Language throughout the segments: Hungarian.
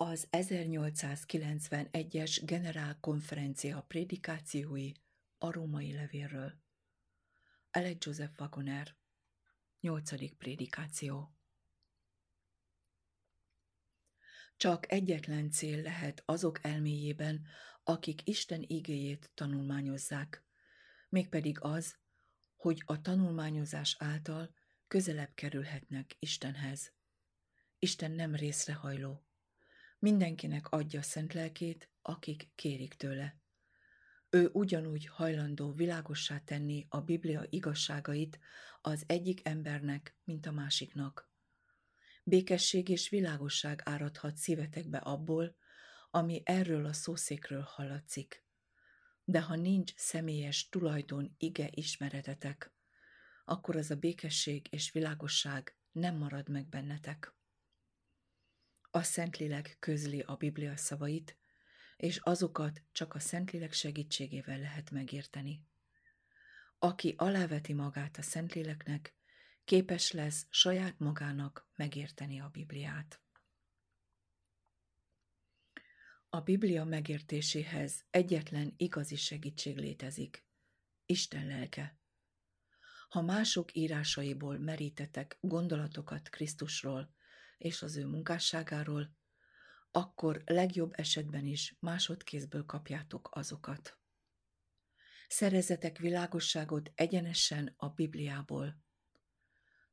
Az 1891-es generálkonferencia prédikációi a római levélről. Alec Joseph Wagoner, 8. prédikáció. Csak egyetlen cél lehet azok elméjében, akik Isten igéjét tanulmányozzák, mégpedig az, hogy a tanulmányozás által közelebb kerülhetnek Istenhez. Isten nem részrehajló. Mindenkinek adja szent lelkét, akik kérik tőle. Ő ugyanúgy hajlandó világossá tenni a Biblia igazságait az egyik embernek, mint a másiknak. Békesség és világosság áradhat szívetekbe abból, ami erről a szószékről hallatszik. De ha nincs személyes tulajdon ige ismeretetek, akkor az a békesség és világosság nem marad meg bennetek. A Szentlélek közli a Biblia szavait, és azokat csak a Szentlélek segítségével lehet megérteni. Aki aláveti magát a Szentléleknek, képes lesz saját magának megérteni a Bibliát. A Biblia megértéséhez egyetlen igazi segítség létezik, Isten lelke. Ha mások írásaiból merítetek gondolatokat Krisztusról és az ő munkásságáról, akkor legjobb esetben is másodkézből kapjátok azokat. Szerezetek világosságot egyenesen a Bibliából.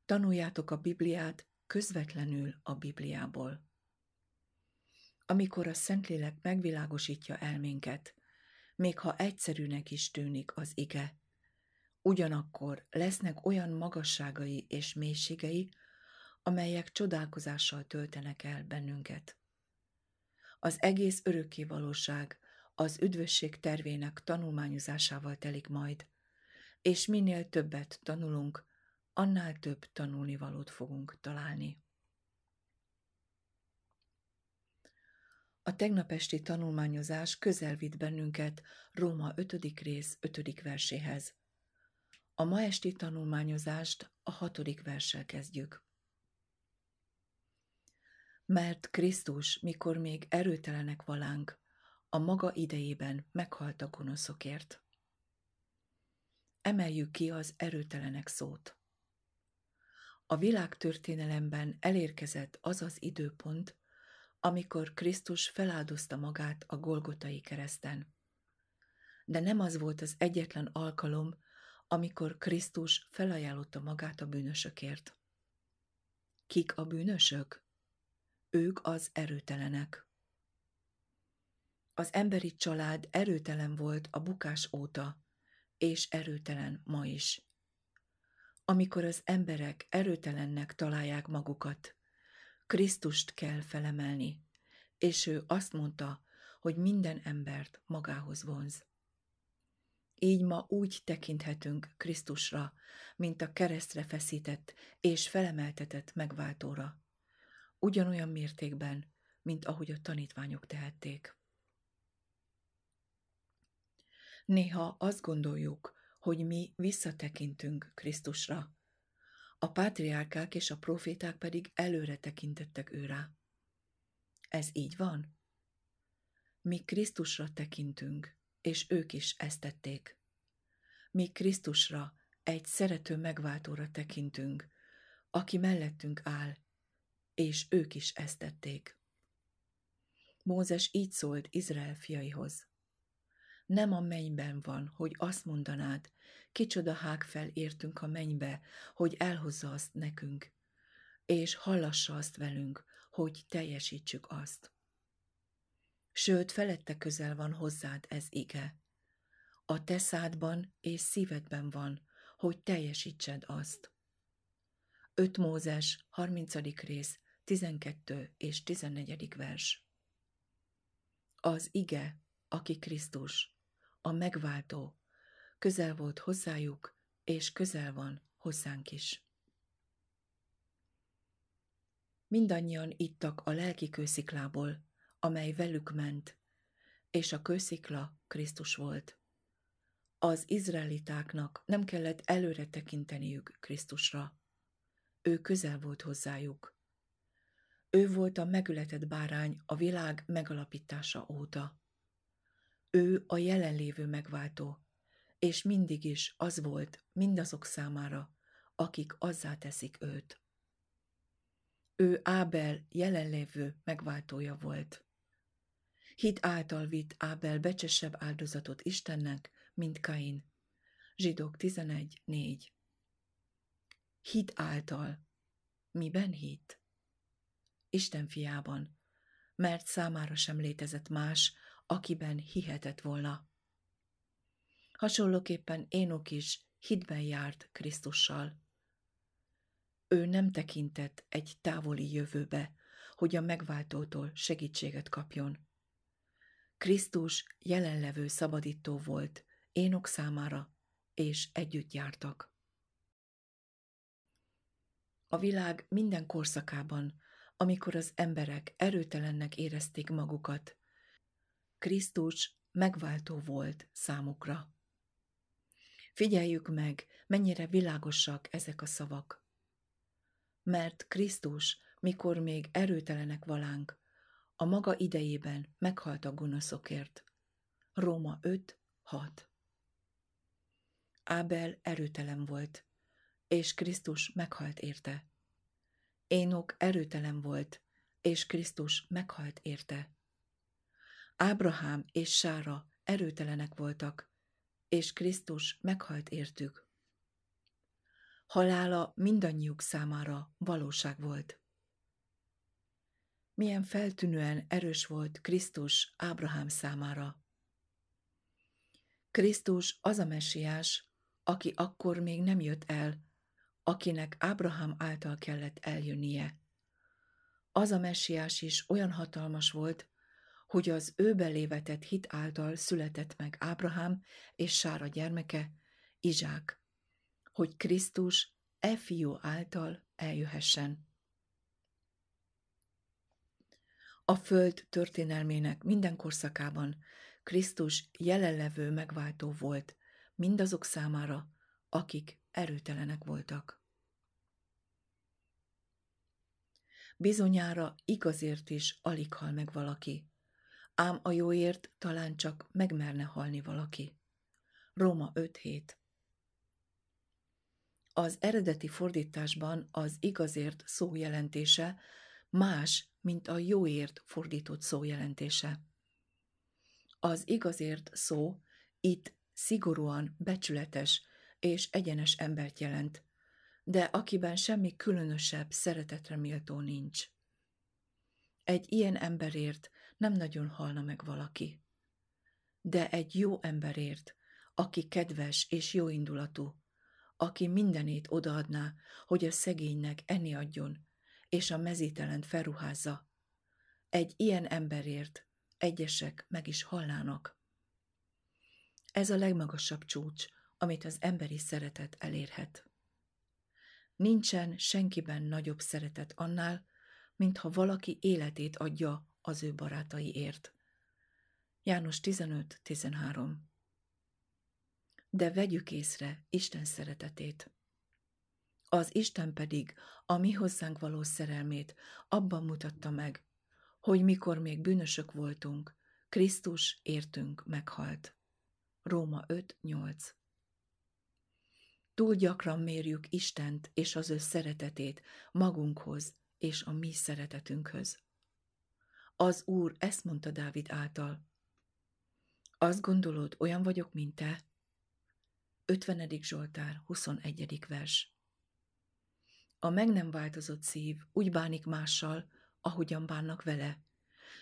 Tanuljátok a Bibliát közvetlenül a Bibliából. Amikor a Szentlélek megvilágosítja elménket, még ha egyszerűnek is tűnik az ige, ugyanakkor lesznek olyan magasságai és mélységei, amelyek csodálkozással töltenek el bennünket. Az egész örökké valóság az üdvösség tervének tanulmányozásával telik majd, és minél többet tanulunk, annál több tanulnivalót fogunk találni. A tegnap esti tanulmányozás közel vitt bennünket Róma 5. rész 5. verséhez. A ma esti tanulmányozást a 6. verssel kezdjük. Mert Krisztus, mikor még erőtelenek valánk, a maga idejében meghalt a gonoszokért. Emeljük ki az erőtelenek szót. A világtörténelemben elérkezett az az időpont, amikor Krisztus feláldozta magát a Golgotai kereszten. De nem az volt az egyetlen alkalom, amikor Krisztus felajánlotta magát a bűnösökért. Kik a bűnösök? Ők az erőtelenek. Az emberi család erőtelen volt a bukás óta, és erőtelen ma is. Amikor az emberek erőtelennek találják magukat, Krisztust kell felemelni, és ő azt mondta, hogy minden embert magához vonz. Így ma úgy tekinthetünk Krisztusra, mint a keresztre feszített és felemeltetett megváltóra, ugyanolyan mértékben, mint ahogy a tanítványok tehették. Néha azt gondoljuk, hogy mi visszatekintünk Krisztusra, a pátriárkák és a proféták pedig előre tekintettek őrá. Ez így van? Mi Krisztusra tekintünk, és ők is ezt tették. Mi Krisztusra, egy szerető megváltóra tekintünk, aki mellettünk áll, és ők is ezt tették. Mózes így szólt Izrael fiaihoz. Nem a mennyben van, hogy azt mondanád, kicsoda hág fel értünk a mennybe, hogy elhozza azt nekünk, és hallassa azt velünk, hogy teljesítsük azt. Sőt, felette közel van hozzád ez ige. A te szádban és szívedben van, hogy teljesítsed azt. 5 Mózes, 30. rész, 12 és 14. vers. Az ige, aki Krisztus, a megváltó, közel volt hozzájuk, és közel van hozzánk is. Mindannyian ittak a lelki kősziklából, amely velük ment, és a kőszikla Krisztus volt. Az izraelitáknak nem kellett előre tekinteniük Krisztusra. Ő közel volt hozzájuk. Ő volt a megületett bárány a világ megalapítása óta. Ő a jelenlévő megváltó, és mindig is az volt mindazok számára, akik azzá teszik őt. Ő Ábel jelenlévő megváltója volt. Hit által vitt Ábel becsesebb áldozatot Istennek, mint Kain. Zsidók 11.4 Hit által. Miben hit? Isten fiában, mert számára sem létezett más, akiben hihetett volna. Hasonlóképpen Énok is hitben járt Krisztussal. Ő nem tekintett egy távoli jövőbe, hogy a megváltótól segítséget kapjon. Krisztus jelenlevő szabadító volt Énok számára, és együtt jártak. A világ minden korszakában, amikor az emberek erőtelennek érezték magukat, Krisztus megváltó volt számukra. Figyeljük meg, mennyire világosak ezek a szavak. Mert Krisztus, mikor még erőtelenek valánk, a maga idejében meghalt a gonoszokért. Róma 5, 6 Ábel erőtelen volt, és Krisztus meghalt érte. Énok erőtelen volt, és Krisztus meghalt érte. Ábrahám és Sára erőtelenek voltak, és Krisztus meghalt értük. Halála mindannyiuk számára valóság volt. Milyen feltűnően erős volt Krisztus Ábrahám számára. Krisztus az a messiás, aki akkor még nem jött el, akinek Ábrahám által kellett eljönnie. Az a messiás is olyan hatalmas volt, hogy az ő belévetett hit által született meg Ábrahám és Sára gyermeke, Izsák, hogy Krisztus e fiú által eljöhessen. A föld történelmének minden korszakában Krisztus jelenlevő megváltó volt mindazok számára, akik erőtelenek voltak. Bizonyára igazért is alig hal meg valaki, ám a jóért talán csak megmerne halni valaki. Róma 5.7 Az eredeti fordításban az igazért szó jelentése más, mint a jóért fordított szó jelentése. Az igazért szó itt szigorúan becsületes és egyenes embert jelent, de akiben semmi különösebb szeretetre méltó nincs. Egy ilyen emberért nem nagyon halna meg valaki. De egy jó emberért, aki kedves és jóindulatú, aki mindenét odaadná, hogy a szegénynek enni adjon, és a mezítelent felruházza, egy ilyen emberért egyesek meg is halnának. Ez a legmagasabb csúcs, amit az emberi szeretet elérhet. Nincsen senkiben nagyobb szeretet annál, mintha valaki életét adja az ő barátaiért. János 15.13 De vegyük észre Isten szeretetét. Az Isten pedig a mi hozzánk való szerelmét abban mutatta meg, hogy mikor még bűnösök voltunk, Krisztus értünk meghalt. Róma 5.8 Túl gyakran mérjük Istent és az ő szeretetét magunkhoz és a mi szeretetünkhöz. Az Úr ezt mondta Dávid által. Azt gondolod, olyan vagyok, mint te? 50. Zsoltár, 21. vers. A meg nem változott szív úgy bánik mással, ahogyan bánnak vele,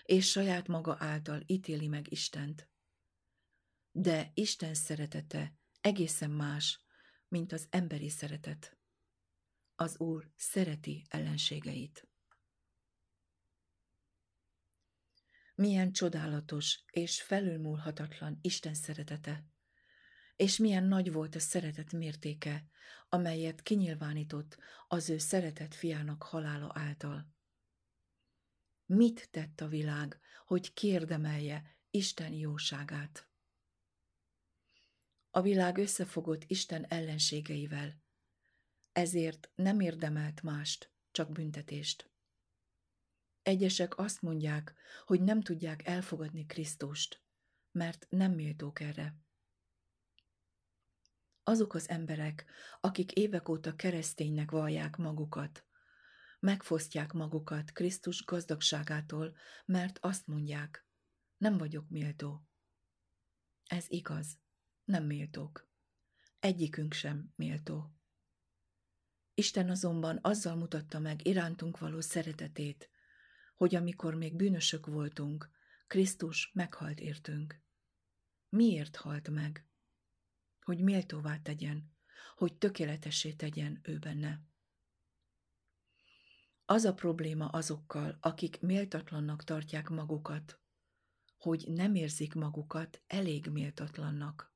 és saját maga által ítéli meg Istent. De Isten szeretete egészen más, mint az emberi szeretet. Az Úr szereti ellenségeit. Milyen csodálatos és felülmúlhatatlan Isten szeretete, és milyen nagy volt a szeretet mértéke, amelyet kinyilvánított az ő szeretett fiának halála által. Mit tett a világ, hogy kérdemelje Isten jóságát? A világ összefogott Isten ellenségeivel, ezért nem érdemelt mást, csak büntetést. Egyesek azt mondják, hogy nem tudják elfogadni Krisztust, mert nem méltók erre. Azok az emberek, akik évek óta kereszténynek vallják magukat, megfosztják magukat Krisztus gazdagságától, mert azt mondják, nem vagyok méltó. Ez igaz, nem méltók. Egyikünk sem méltó. Isten azonban azzal mutatta meg irántunk való szeretetét, hogy amikor még bűnösök voltunk, Krisztus meghalt értünk. Miért halt meg? Hogy méltóvá tegyen, hogy tökéletessé tegyen ő benne. Az a probléma azokkal, akik méltatlannak tartják magukat, hogy nem érzik magukat elég méltatlannak.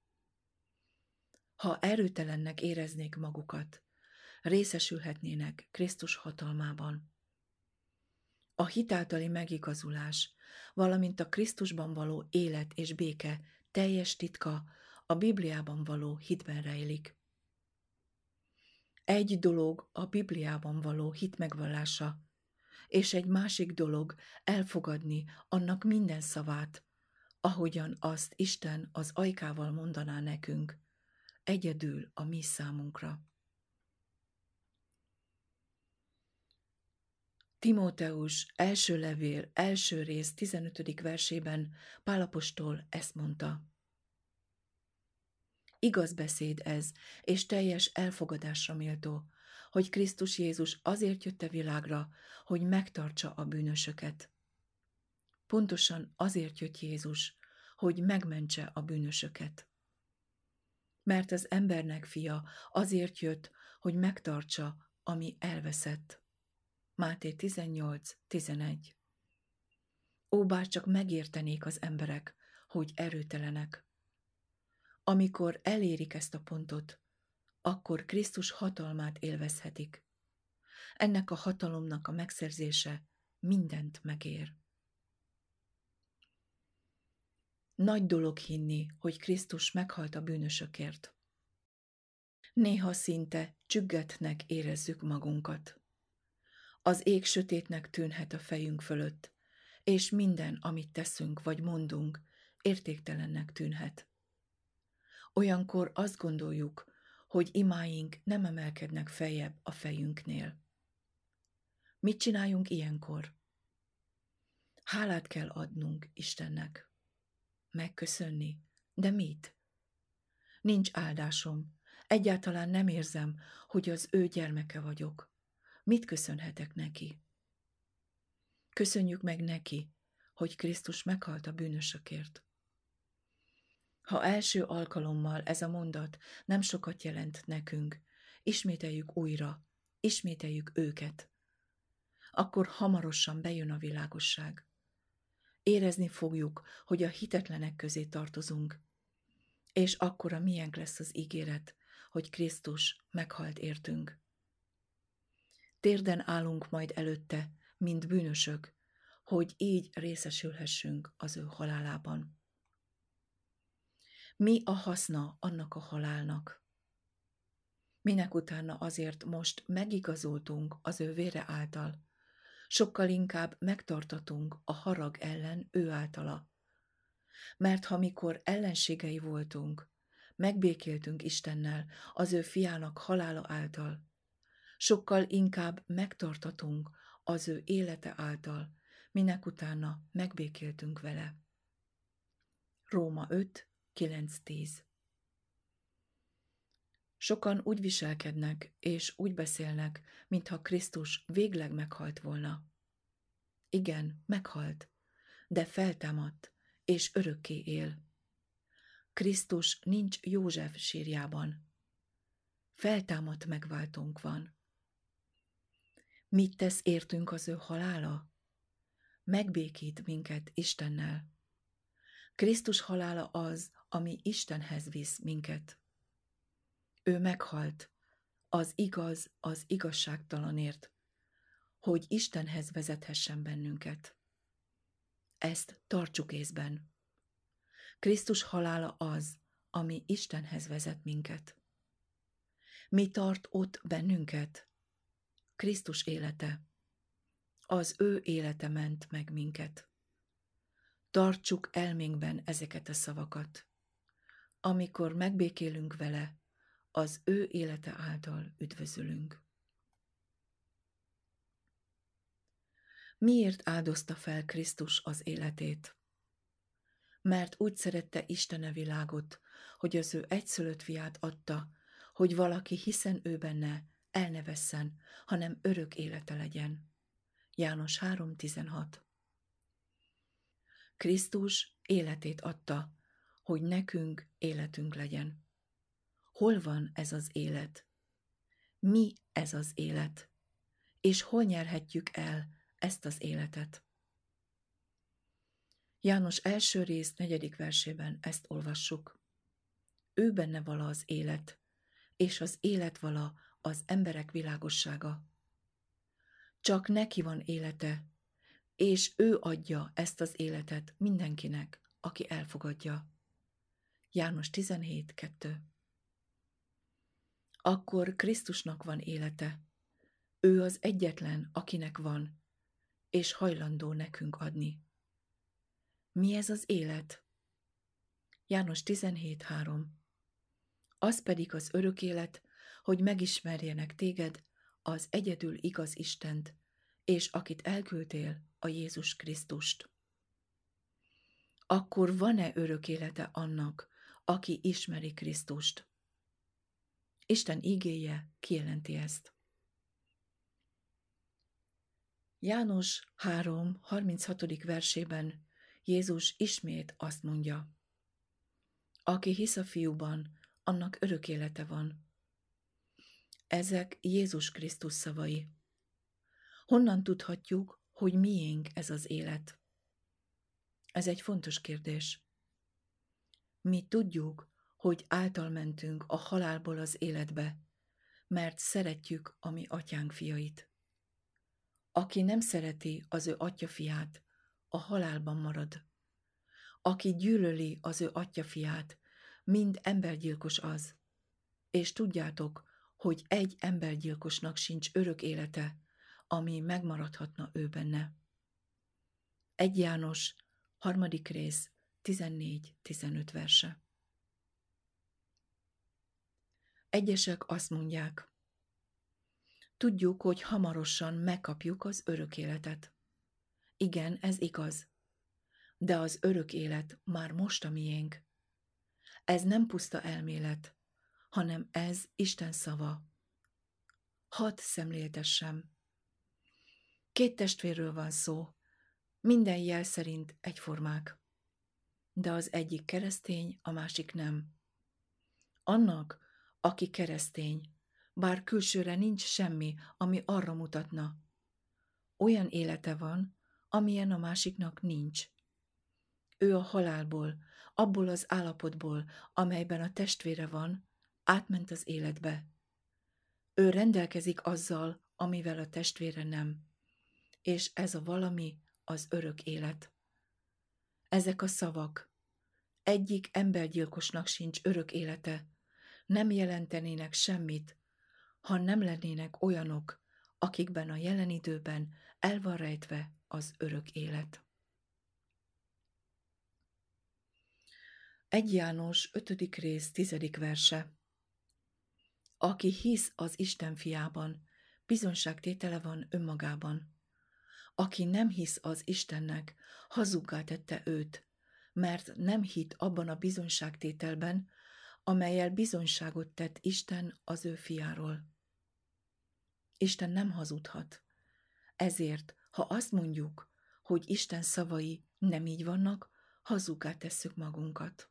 Ha erőtelennek éreznék magukat, részesülhetnének Krisztus hatalmában. A hitáltali megigazulás, valamint a Krisztusban való élet és béke teljes titka a Bibliában való hitben rejlik. Egy dolog a Bibliában való hit megvallása, és egy másik dolog elfogadni annak minden szavát, ahogyan azt Isten az ajkával mondaná nekünk, egyedül a mi számunkra. Timóteus első levél első rész 15. versében Pálapostól ezt mondta. Igaz beszéd ez, és teljes elfogadásra méltó, hogy Krisztus Jézus azért jött a világra, hogy megtartsa a bűnösöket. Pontosan azért jött Jézus, hogy megmentse a bűnösöket. Mert az embernek fia azért jött, hogy megtartsa, ami elveszett. Máté 18.11 Ó, bár csak megértenék az emberek, hogy erőtelenek. Amikor elérik ezt a pontot, akkor Krisztus hatalmát élvezhetik. Ennek a hatalomnak a megszerzése mindent megér. Nagy dolog hinni, hogy Krisztus meghalt a bűnösökért. Néha szinte csüggetnek érezzük magunkat. Az ég sötétnek tűnhet a fejünk fölött, és minden, amit teszünk vagy mondunk, értéktelennek tűnhet. Olyankor azt gondoljuk, hogy imáink nem emelkednek feljebb a fejünknél. Mit csináljunk ilyenkor? Hálát kell adnunk Istennek. Megköszönni. De mit? Nincs áldásom. Egyáltalán nem érzem, hogy az ő gyermeke vagyok. Mit köszönhetek neki? Köszönjük meg neki, hogy Krisztus meghalt a bűnösökért. Ha első alkalommal ez a mondat nem sokat jelent nekünk, ismételjük újra, ismételjük őket, akkor hamarosan bejön a világosság. Érezni fogjuk, hogy a hitetlenek közé tartozunk, és akkor a miénk lesz az ígéret, hogy Krisztus meghalt értünk. Térden állunk majd előtte, mint bűnösök, hogy így részesülhessünk az ő halálában. Mi a haszna annak a halálnak? Minek utána azért most megigazoltunk az ő vére által, sokkal inkább megtartatunk a harag ellen ő általa. Mert ha mikor ellenségei voltunk, megbékéltünk Istennel az ő fiának halála által, sokkal inkább megtartatunk az ő élete által, minek utána megbékéltünk vele. Róma 5, 9-10 Sokan úgy viselkednek és úgy beszélnek, mintha Krisztus végleg meghalt volna. Igen, meghalt, de feltámadt, és örökké él. Krisztus nincs József sírjában. Feltámadt megváltónk van. Mit tesz értünk az ő halála? Megbékít minket Istennel. Krisztus halála az, ami Istenhez visz minket. Ő meghalt, az igaz az igazságtalanért, hogy Istenhez vezethessen bennünket. Ezt tartsuk észben. Krisztus halála az, ami Istenhez vezet minket. Mi tart ott bennünket? Krisztus élete. Az ő élete ment meg minket. Tartsuk elménkben ezeket a szavakat. Amikor megbékélünk vele, az ő élete által üdvözülünk. Miért áldozta fel Krisztus az életét? Mert úgy szerette Isten a világot, hogy az ő egyszülött fiát adta, hogy valaki hiszen ő benne el ne vesszen, hanem örök élete legyen. János 3.16 Krisztus életét adta, hogy nekünk életünk legyen. Hol van ez az élet? Mi ez az élet? És hol nyerhetjük el ezt az életet? János első rész negyedik versében ezt olvassuk. Ő benne vala az élet, és az élet vala az emberek világossága. Csak neki van élete, és ő adja ezt az életet mindenkinek, aki elfogadja. János 17.2 Akkor Krisztusnak van élete. Ő az egyetlen, akinek van, és hajlandó nekünk adni. Mi ez az élet? János 17.3 Az pedig az örök élet, hogy megismerjenek téged, az egyedül igaz Istent, és akit elküldtél, a Jézus Krisztust. Akkor van-e örök élete annak, aki ismeri Krisztust? Isten igéje kijelenti ezt. János 3. 36. versében Jézus ismét azt mondja, aki hisz a fiúban, annak örök élete van. Ezek Jézus Krisztus szavai. Honnan tudhatjuk, hogy miénk ez az élet? Ez egy fontos kérdés. Mi tudjuk, hogy által mentünk a halálból az életbe, mert szeretjük a mi atyánk fiait. Aki nem szereti az ő atya fiát, a halálban marad. Aki gyűlöli az ő atya fiát, mind embergyilkos az. És tudjátok, hogy egy embergyilkosnak sincs örök élete, ami megmaradhatna ő benne. Egy János, harmadik rész, 14-15 verse. Egyesek azt mondják, tudjuk, hogy hamarosan megkapjuk az örök életet. Igen, ez igaz. De az örök élet már most a miénk. Ez nem puszta elmélet, hanem ez Isten szava. Hadd szemléltessem. Két testvérről van szó, minden jel szerint egyformák. De az egyik keresztény, a másik nem. Annak, aki keresztény, bár külsőre nincs semmi, ami arra mutatna. Olyan élete van, amilyen a másiknak nincs. Ő a halálból, abból az állapotból, amelyben a testvére van, átment az életbe. Ő rendelkezik azzal, amivel a testvére nem. És ez a valami az örök élet. Ezek a szavak. Egyik embergyilkosnak sincs örök élete. Nem jelentenének semmit, ha nem lennének olyanok, akikben a jelen időben el van rejtve az örök élet. Egy János 5. rész 10. verse Aki hisz az Isten fiában, bizonságtétele van önmagában. Aki nem hisz az Istennek, hazuggá tette őt, mert nem hit abban a bizonságtételben, amelyel bizonyságot tett Isten az ő fiáról. Isten nem hazudhat. Ezért, ha azt mondjuk, hogy Isten szavai nem így vannak, hazugá tesszük magunkat.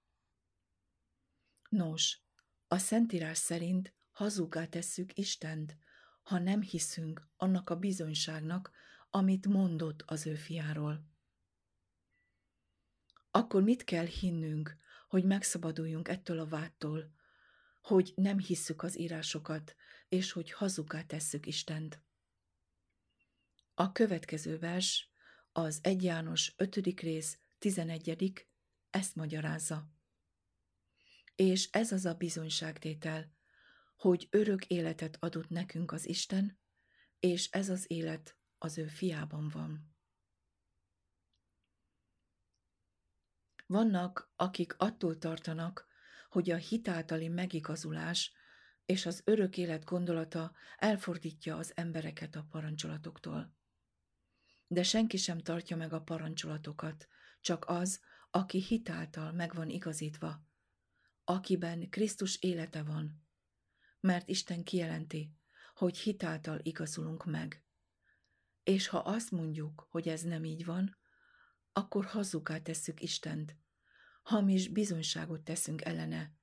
Nos, a Szentírás szerint hazugá tesszük Istent, ha nem hiszünk annak a bizonyságnak, amit mondott az ő fiáról. Akkor mit kell hinnünk, hogy megszabaduljunk ettől a vádtól, hogy nem hisszük az írásokat, és hogy hazugá tesszük Istent? A következő vers, az 1 János 5. rész 11. ezt magyarázza. És ez az a bizonyságtétel, hogy örök életet adott nekünk az Isten, és ez az élet az ő fiában van. Vannak, akik attól tartanak, hogy a hitáltali megigazulás és az örök élet gondolata elfordítja az embereket a parancsolatoktól. De senki sem tartja meg a parancsolatokat, csak az, aki hitáltal meg van igazítva, akiben Krisztus élete van, mert Isten kijelenti, hogy hitáltal igazulunk meg. És ha azt mondjuk, hogy ez nem így van, akkor hazugá tesszük Istent, hamis bizonyságot teszünk ellene,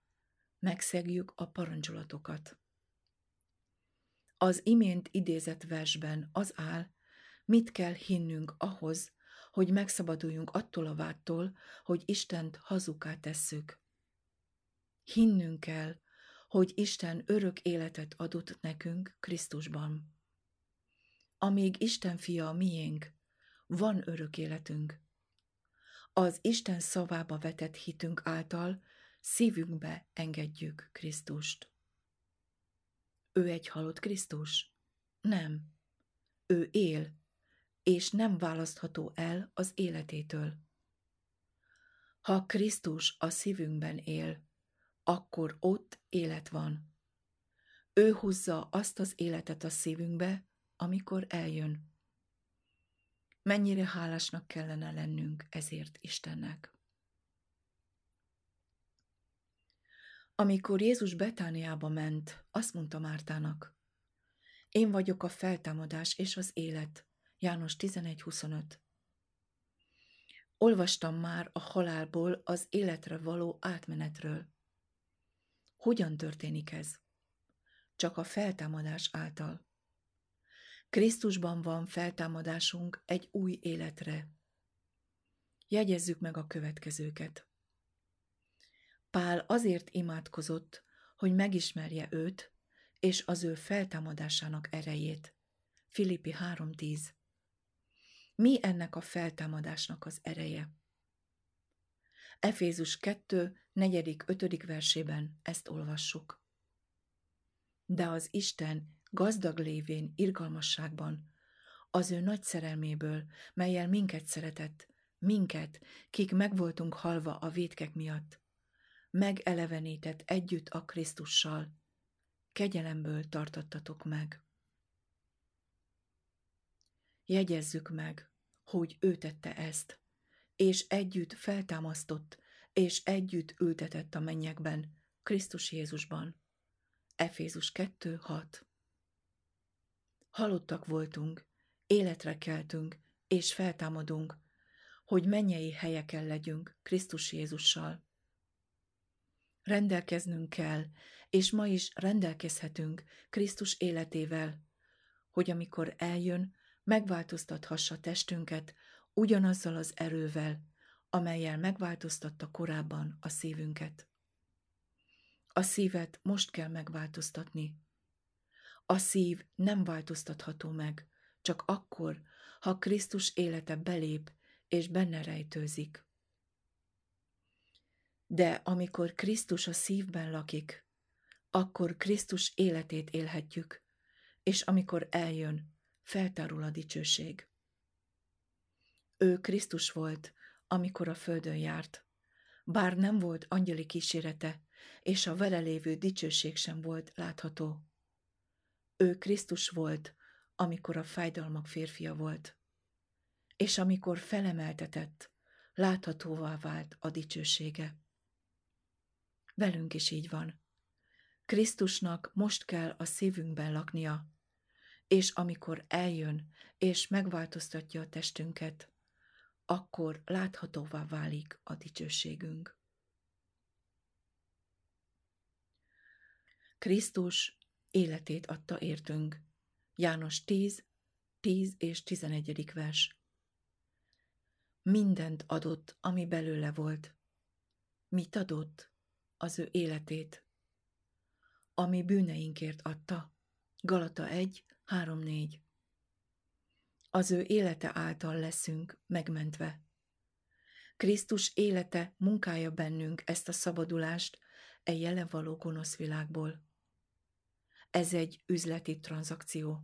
megszegjük a parancsolatokat. Az imént idézett versben az áll, mit kell hinnünk ahhoz, hogy megszabaduljunk attól a vádtól, hogy Istent hazugá tesszük. Hinnünk kell, hogy Isten örök életet adott nekünk Krisztusban. Amíg Isten fia a miénk, van örök életünk. Az Isten szavába vetett hitünk által szívünkbe engedjük Krisztust. Ő egy halott Krisztus? Nem. Ő él, és nem választható el az életétől. Ha Krisztus a szívünkben él, akkor ott élet van. Ő húzza azt az életet a szívünkbe, amikor eljön. Mennyire hálásnak kellene lennünk ezért Istennek. Amikor Jézus Betániába ment, azt mondta Mártának, én vagyok a feltámadás és az élet. János 11.25 Olvastam már a halálból az életre való átmenetről. Hogyan történik ez? Csak a feltámadás által. Krisztusban van feltámadásunk egy új életre. Jegyezzük meg a következőket. Pál azért imádkozott, hogy megismerje őt és az ő feltámadásának erejét. Filippi 3.10 Mi ennek a feltámadásnak az ereje? Efézus 2, 4., 5. versében ezt olvassuk. De az Isten gazdag lévén irgalmasságban, az ő nagy szerelméből, melyel minket szeretett, minket, kik megvoltunk halva a vétkek miatt, megelevenített együtt a Krisztussal, kegyelemből tartottatok meg. Jegyezzük meg, hogy ő tette ezt, és együtt feltámasztott, és együtt ültetett a mennyekben, Krisztus Jézusban. Efézus 2.6 Halottak voltunk, életre keltünk, és feltámadunk, hogy mennyei helyeken legyünk Krisztus Jézussal. Rendelkeznünk kell, és ma is rendelkezhetünk Krisztus életével, hogy amikor eljön, megváltoztathassa testünket ugyanazzal az erővel, amelyel megváltoztatta korábban a szívünket. A szívet most kell megváltoztatni. A szív nem változtatható meg, csak akkor, ha Krisztus élete belép és benne rejtőzik. De amikor Krisztus a szívben lakik, akkor Krisztus életét élhetjük, és amikor eljön, feltárul a dicsőség. Ő Krisztus volt, amikor a földön járt, bár nem volt angyali kísérete, és a vele lévő dicsőség sem volt látható. Ő Krisztus volt, amikor a fájdalmak férfia volt, és amikor felemeltetett, láthatóvá vált a dicsősége. Velünk is így van. Krisztusnak most kell a szívünkben laknia, és amikor eljön és megváltoztatja a testünket, akkor láthatóvá válik a dicsőségünk. Krisztus életét adta értünk. János 10, 10 és 11. vers. Mindent adott, ami belőle volt. Mit adott? Az ő életét. Ami bűneinkért adta. Galata 1, 3, 4. Az ő élete által leszünk megmentve. Krisztus élete munkálja bennünk ezt a szabadulást e jelen való gonosz világból. Ez egy üzleti tranzakció.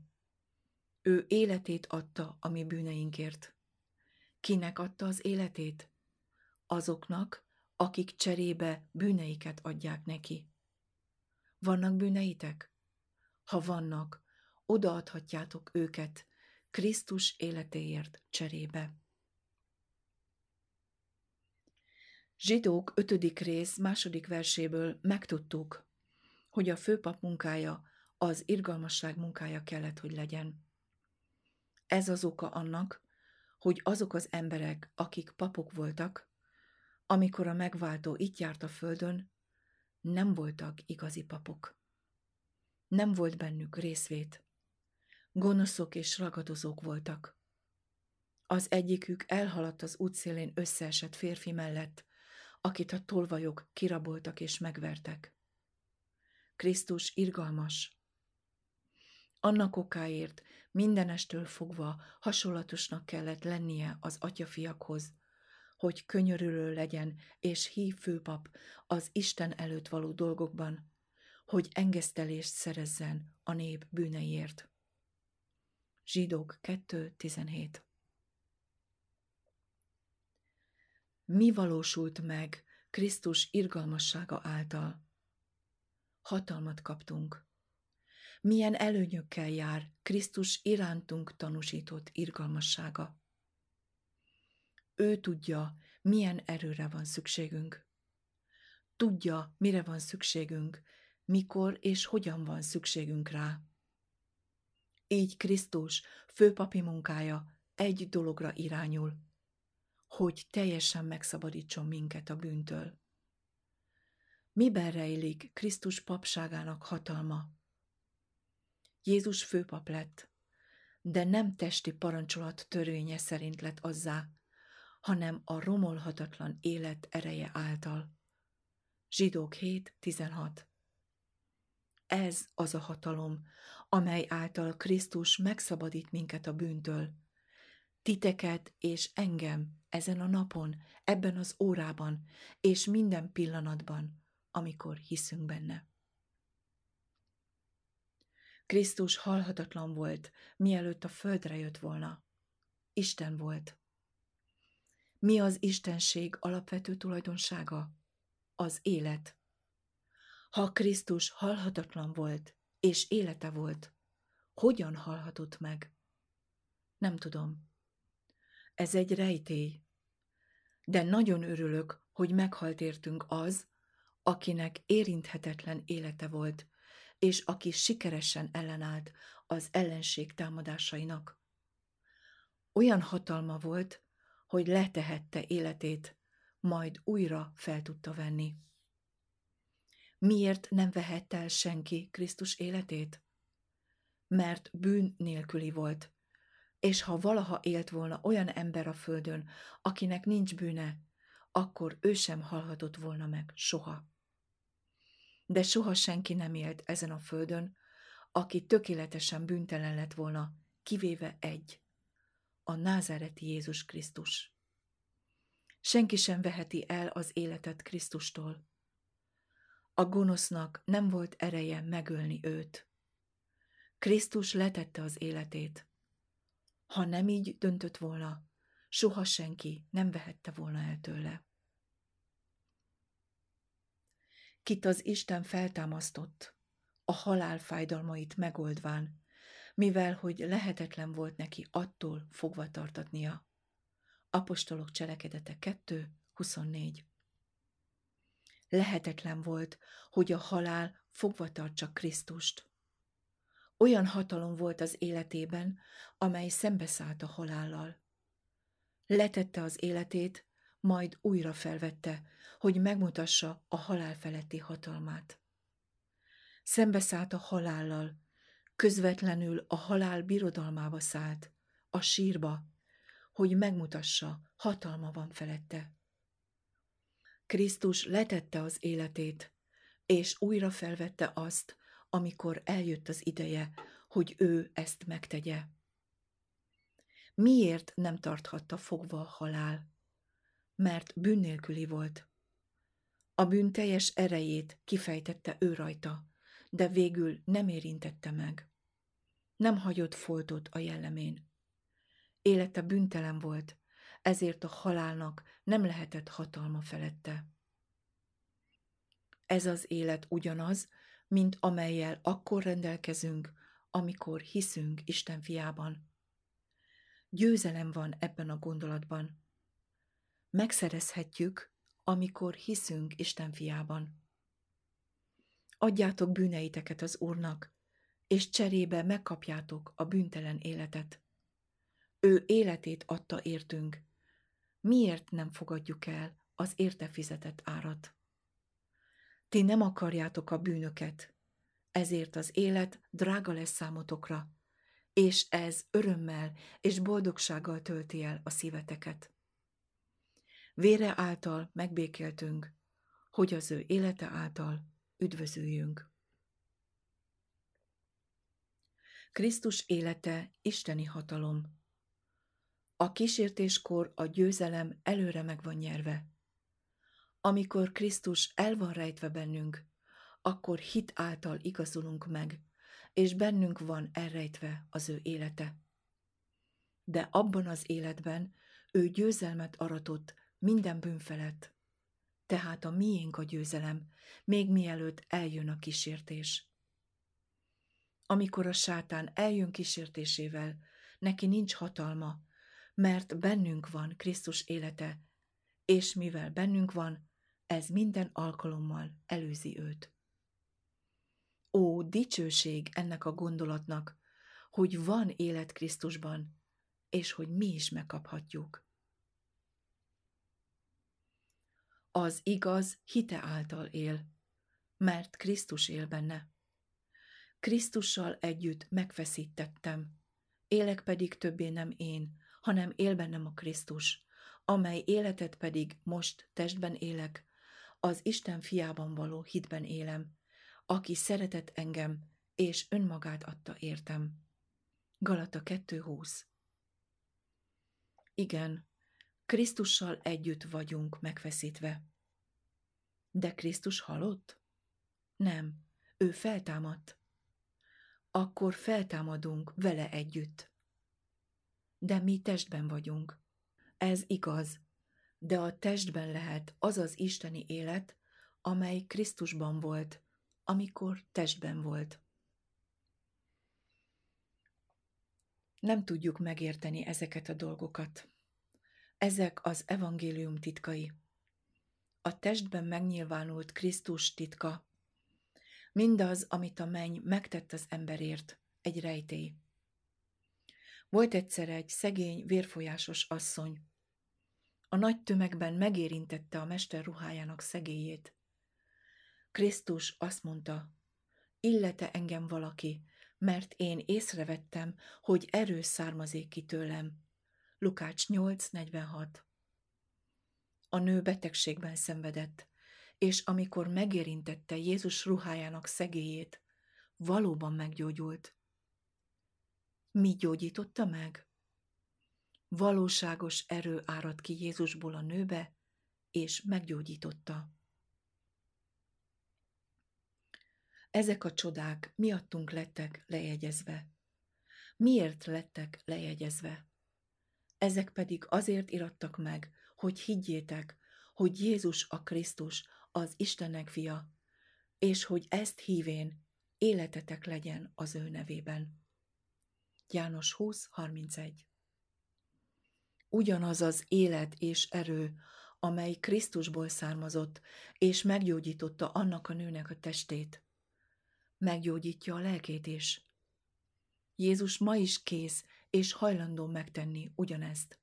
Ő életét adta a mi bűneinkért. Kinek adta az életét? Azoknak, akik cserébe bűneiket adják neki. Vannak bűneitek? Ha vannak, odaadhatjátok őket Krisztus életéért cserébe. Zsidók ötödik rész második verséből megtudtuk, hogy a főpap munkája az irgalmasság munkája kellett, hogy legyen. Ez az oka annak, hogy azok az emberek, akik papok voltak, amikor a megváltó itt járt a földön, nem voltak igazi papok. Nem volt bennük részvét. Gonoszok és ragadozók voltak. Az egyikük elhaladt az útszélén összeesett férfi mellett, akit a tolvajok kiraboltak és megvertek. Krisztus irgalmas. Annak okáért mindenestől fogva hasonlatosnak kellett lennie az atyafiakhoz, hogy könyörülő legyen és hív főpap az Isten előtt való dolgokban, hogy engesztelést szerezzen a nép bűneiért. Zsidók 2.17 Mi valósult meg Krisztus irgalmassága által? Hatalmat kaptunk. Milyen előnyökkel jár Krisztus irántunk tanúsított irgalmassága? Ő tudja, milyen erőre van szükségünk. Tudja, mire van szükségünk, mikor és hogyan van szükségünk rá. Így Krisztus főpapi munkája egy dologra irányul, hogy teljesen megszabadítson minket a bűntől. Miben rejlik Krisztus papságának hatalma? Jézus főpap lett, de nem testi parancsolat törvénye szerint lett azzá, hanem a romolhatatlan élet ereje által. Zsidók 7.16 Ez az a hatalom, amely által Krisztus megszabadít minket a bűntől. Titeket és engem ezen a napon, ebben az órában, és minden pillanatban, amikor hiszünk benne. Krisztus halhatatlan volt, mielőtt a földre jött volna. Isten volt. Mi az Istenség alapvető tulajdonsága? Az élet. Ha Krisztus halhatatlan volt, és élete volt, hogyan halhatott meg? Nem tudom. Ez egy rejtély. De nagyon örülök, hogy meghalt értünk az, akinek érinthetetlen élete volt, és aki sikeresen ellenállt az ellenség támadásainak. Olyan hatalma volt, hogy letehette életét, majd újra fel tudta venni. Miért nem vehette el senki Krisztus életét? Mert bűn nélküli volt, és ha valaha élt volna olyan ember a földön, akinek nincs bűne, akkor ő sem halhatott volna meg soha. De soha senki nem élt ezen a földön, aki tökéletesen bűntelen lett volna, kivéve egy, a názáreti Jézus Krisztus. Senki sem veheti el az életet Krisztustól. A gonosznak nem volt ereje megölni őt. Krisztus letette az életét. Ha nem így döntött volna, soha senki nem vehette volna el tőle. Kit az Isten feltámasztott, a halál fájdalmait megoldván, mivel hogy lehetetlen volt neki attól fogva tartatnia. Apostolok cselekedete 2, 24 Lehetetlen volt, hogy a halál fogva tartsa Krisztust. Olyan hatalom volt az életében, amely szembeszállt a halállal. Letette az életét, majd újra felvette, hogy megmutassa a halál feletti hatalmát. Szembeszállt a halállal, közvetlenül a halál birodalmába szállt, a sírba, hogy megmutassa, hatalma van felette. Krisztus letette az életét, és újra felvette azt, amikor eljött az ideje, hogy ő ezt megtegye. Miért nem tarthatta fogva a halál? Mert bűn nélküli volt. A bűn teljes erejét kifejtette ő rajta, de végül nem érintette meg. Nem hagyott foltot a jellemén. Élete büntelen volt, ezért a halálnak nem lehetett hatalma felette. Ez az élet ugyanaz, mint amelyel akkor rendelkezünk, amikor hiszünk Isten fiában. Győzelem van ebben a gondolatban. Megszerezhetjük, amikor hiszünk Isten fiában. Adjátok bűneiteket az Úrnak, és cserébe megkapjátok a büntelen életet. Ő életét adta értünk. Miért nem fogadjuk el az érte fizetett árat? Ti nem akarjátok a bűnöket, ezért az élet drága lesz számotokra, és ez örömmel és boldogsággal tölti el a szíveteket. Vére által megbékéltünk, hogy az ő élete által üdvözüljünk. Krisztus élete isteni hatalom. A kísértéskor a győzelem előre meg van nyerve. Amikor Krisztus el van rejtve bennünk, akkor hit által igazulunk meg, és bennünk van elrejtve az ő élete. De abban az életben ő győzelmet aratott minden bűn felett. Tehát a miénk a győzelem, még mielőtt eljön a kísértés. Amikor a sátán eljön kísértésével, neki nincs hatalma, mert bennünk van Krisztus élete, és mivel bennünk van, ez minden alkalommal előzi őt. Ó, dicsőség ennek a gondolatnak, hogy van élet Krisztusban, és hogy mi is megkaphatjuk. Az igaz hite által él, mert Krisztus él benne. Krisztussal együtt megfeszítettem, élek pedig többé nem én, hanem él bennem a Krisztus, amely életet pedig most testben élek, az Isten fiában való hitben élem, aki szeretett engem, és önmagát adta értem. Galata 2.20 Igen, Krisztussal együtt vagyunk megfeszítve. De Krisztus halott? Nem, ő feltámadt. Akkor feltámadunk vele együtt. De mi testben vagyunk. Ez igaz, de a testben lehet az az isteni élet, amely Krisztusban volt, amikor testben volt. Nem tudjuk megérteni ezeket a dolgokat. Ezek az evangélium titkai. A testben megnyilvánult Krisztus titka. Mindaz, amit a menny megtett az emberért, egy rejtély. Volt egyszer egy szegény, vérfolyásos asszony. A nagy tömegben megérintette a mester ruhájának szegélyét. Krisztus azt mondta, illete engem valaki, mert én észrevettem, hogy erő származék ki tőlem. Lukács 8.46 A nő betegségben szenvedett, és amikor megérintette Jézus ruhájának szegélyét, valóban meggyógyult. Mi gyógyította meg? Valóságos erő árad ki Jézusból a nőbe, és meggyógyította. Ezek a csodák miattunk lettek lejegyezve. Miért lettek lejegyezve? Ezek pedig azért irattak meg, hogy higgyétek, hogy Jézus a Krisztus, az Istennek fia, és hogy ezt hívén életetek legyen az ő nevében. János 20.31 Ugyanaz az élet és erő, amely Krisztusból származott, és meggyógyította annak a nőnek a testét, meggyógyítja a lelkét is. Jézus ma is kész és hajlandó megtenni ugyanezt.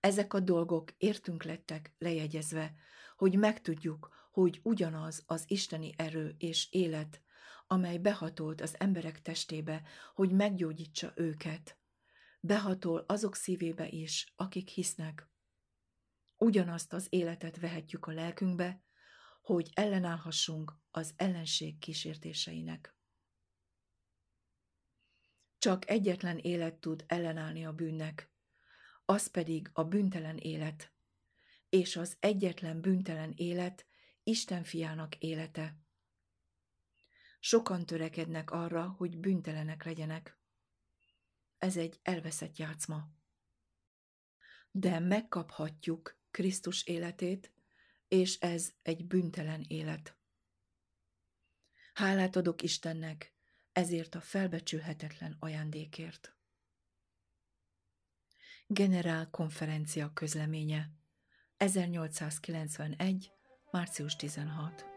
Ezek a dolgok értünk lettek lejegyezve, hogy megtudjuk, hogy ugyanaz az isteni erő és élet, amely behatolt az emberek testébe, hogy meggyógyítsa őket. Behatol azok szívébe is, akik hisznek. Ugyanazt az életet vehetjük a lelkünkbe, hogy ellenállhassunk az ellenség kísértéseinek. Csak egyetlen élet tud ellenállni a bűnnek, az pedig a büntelen élet, és az egyetlen büntelen élet Isten fiának élete. Sokan törekednek arra, hogy büntelenek legyenek. ez egy elveszett játszma. De megkaphatjuk Krisztus életét, és ez egy büntelen élet. Hálát adok Istennek ezért a felbecsülhetetlen ajándékért. Generál konferencia közleménye 1891. március 16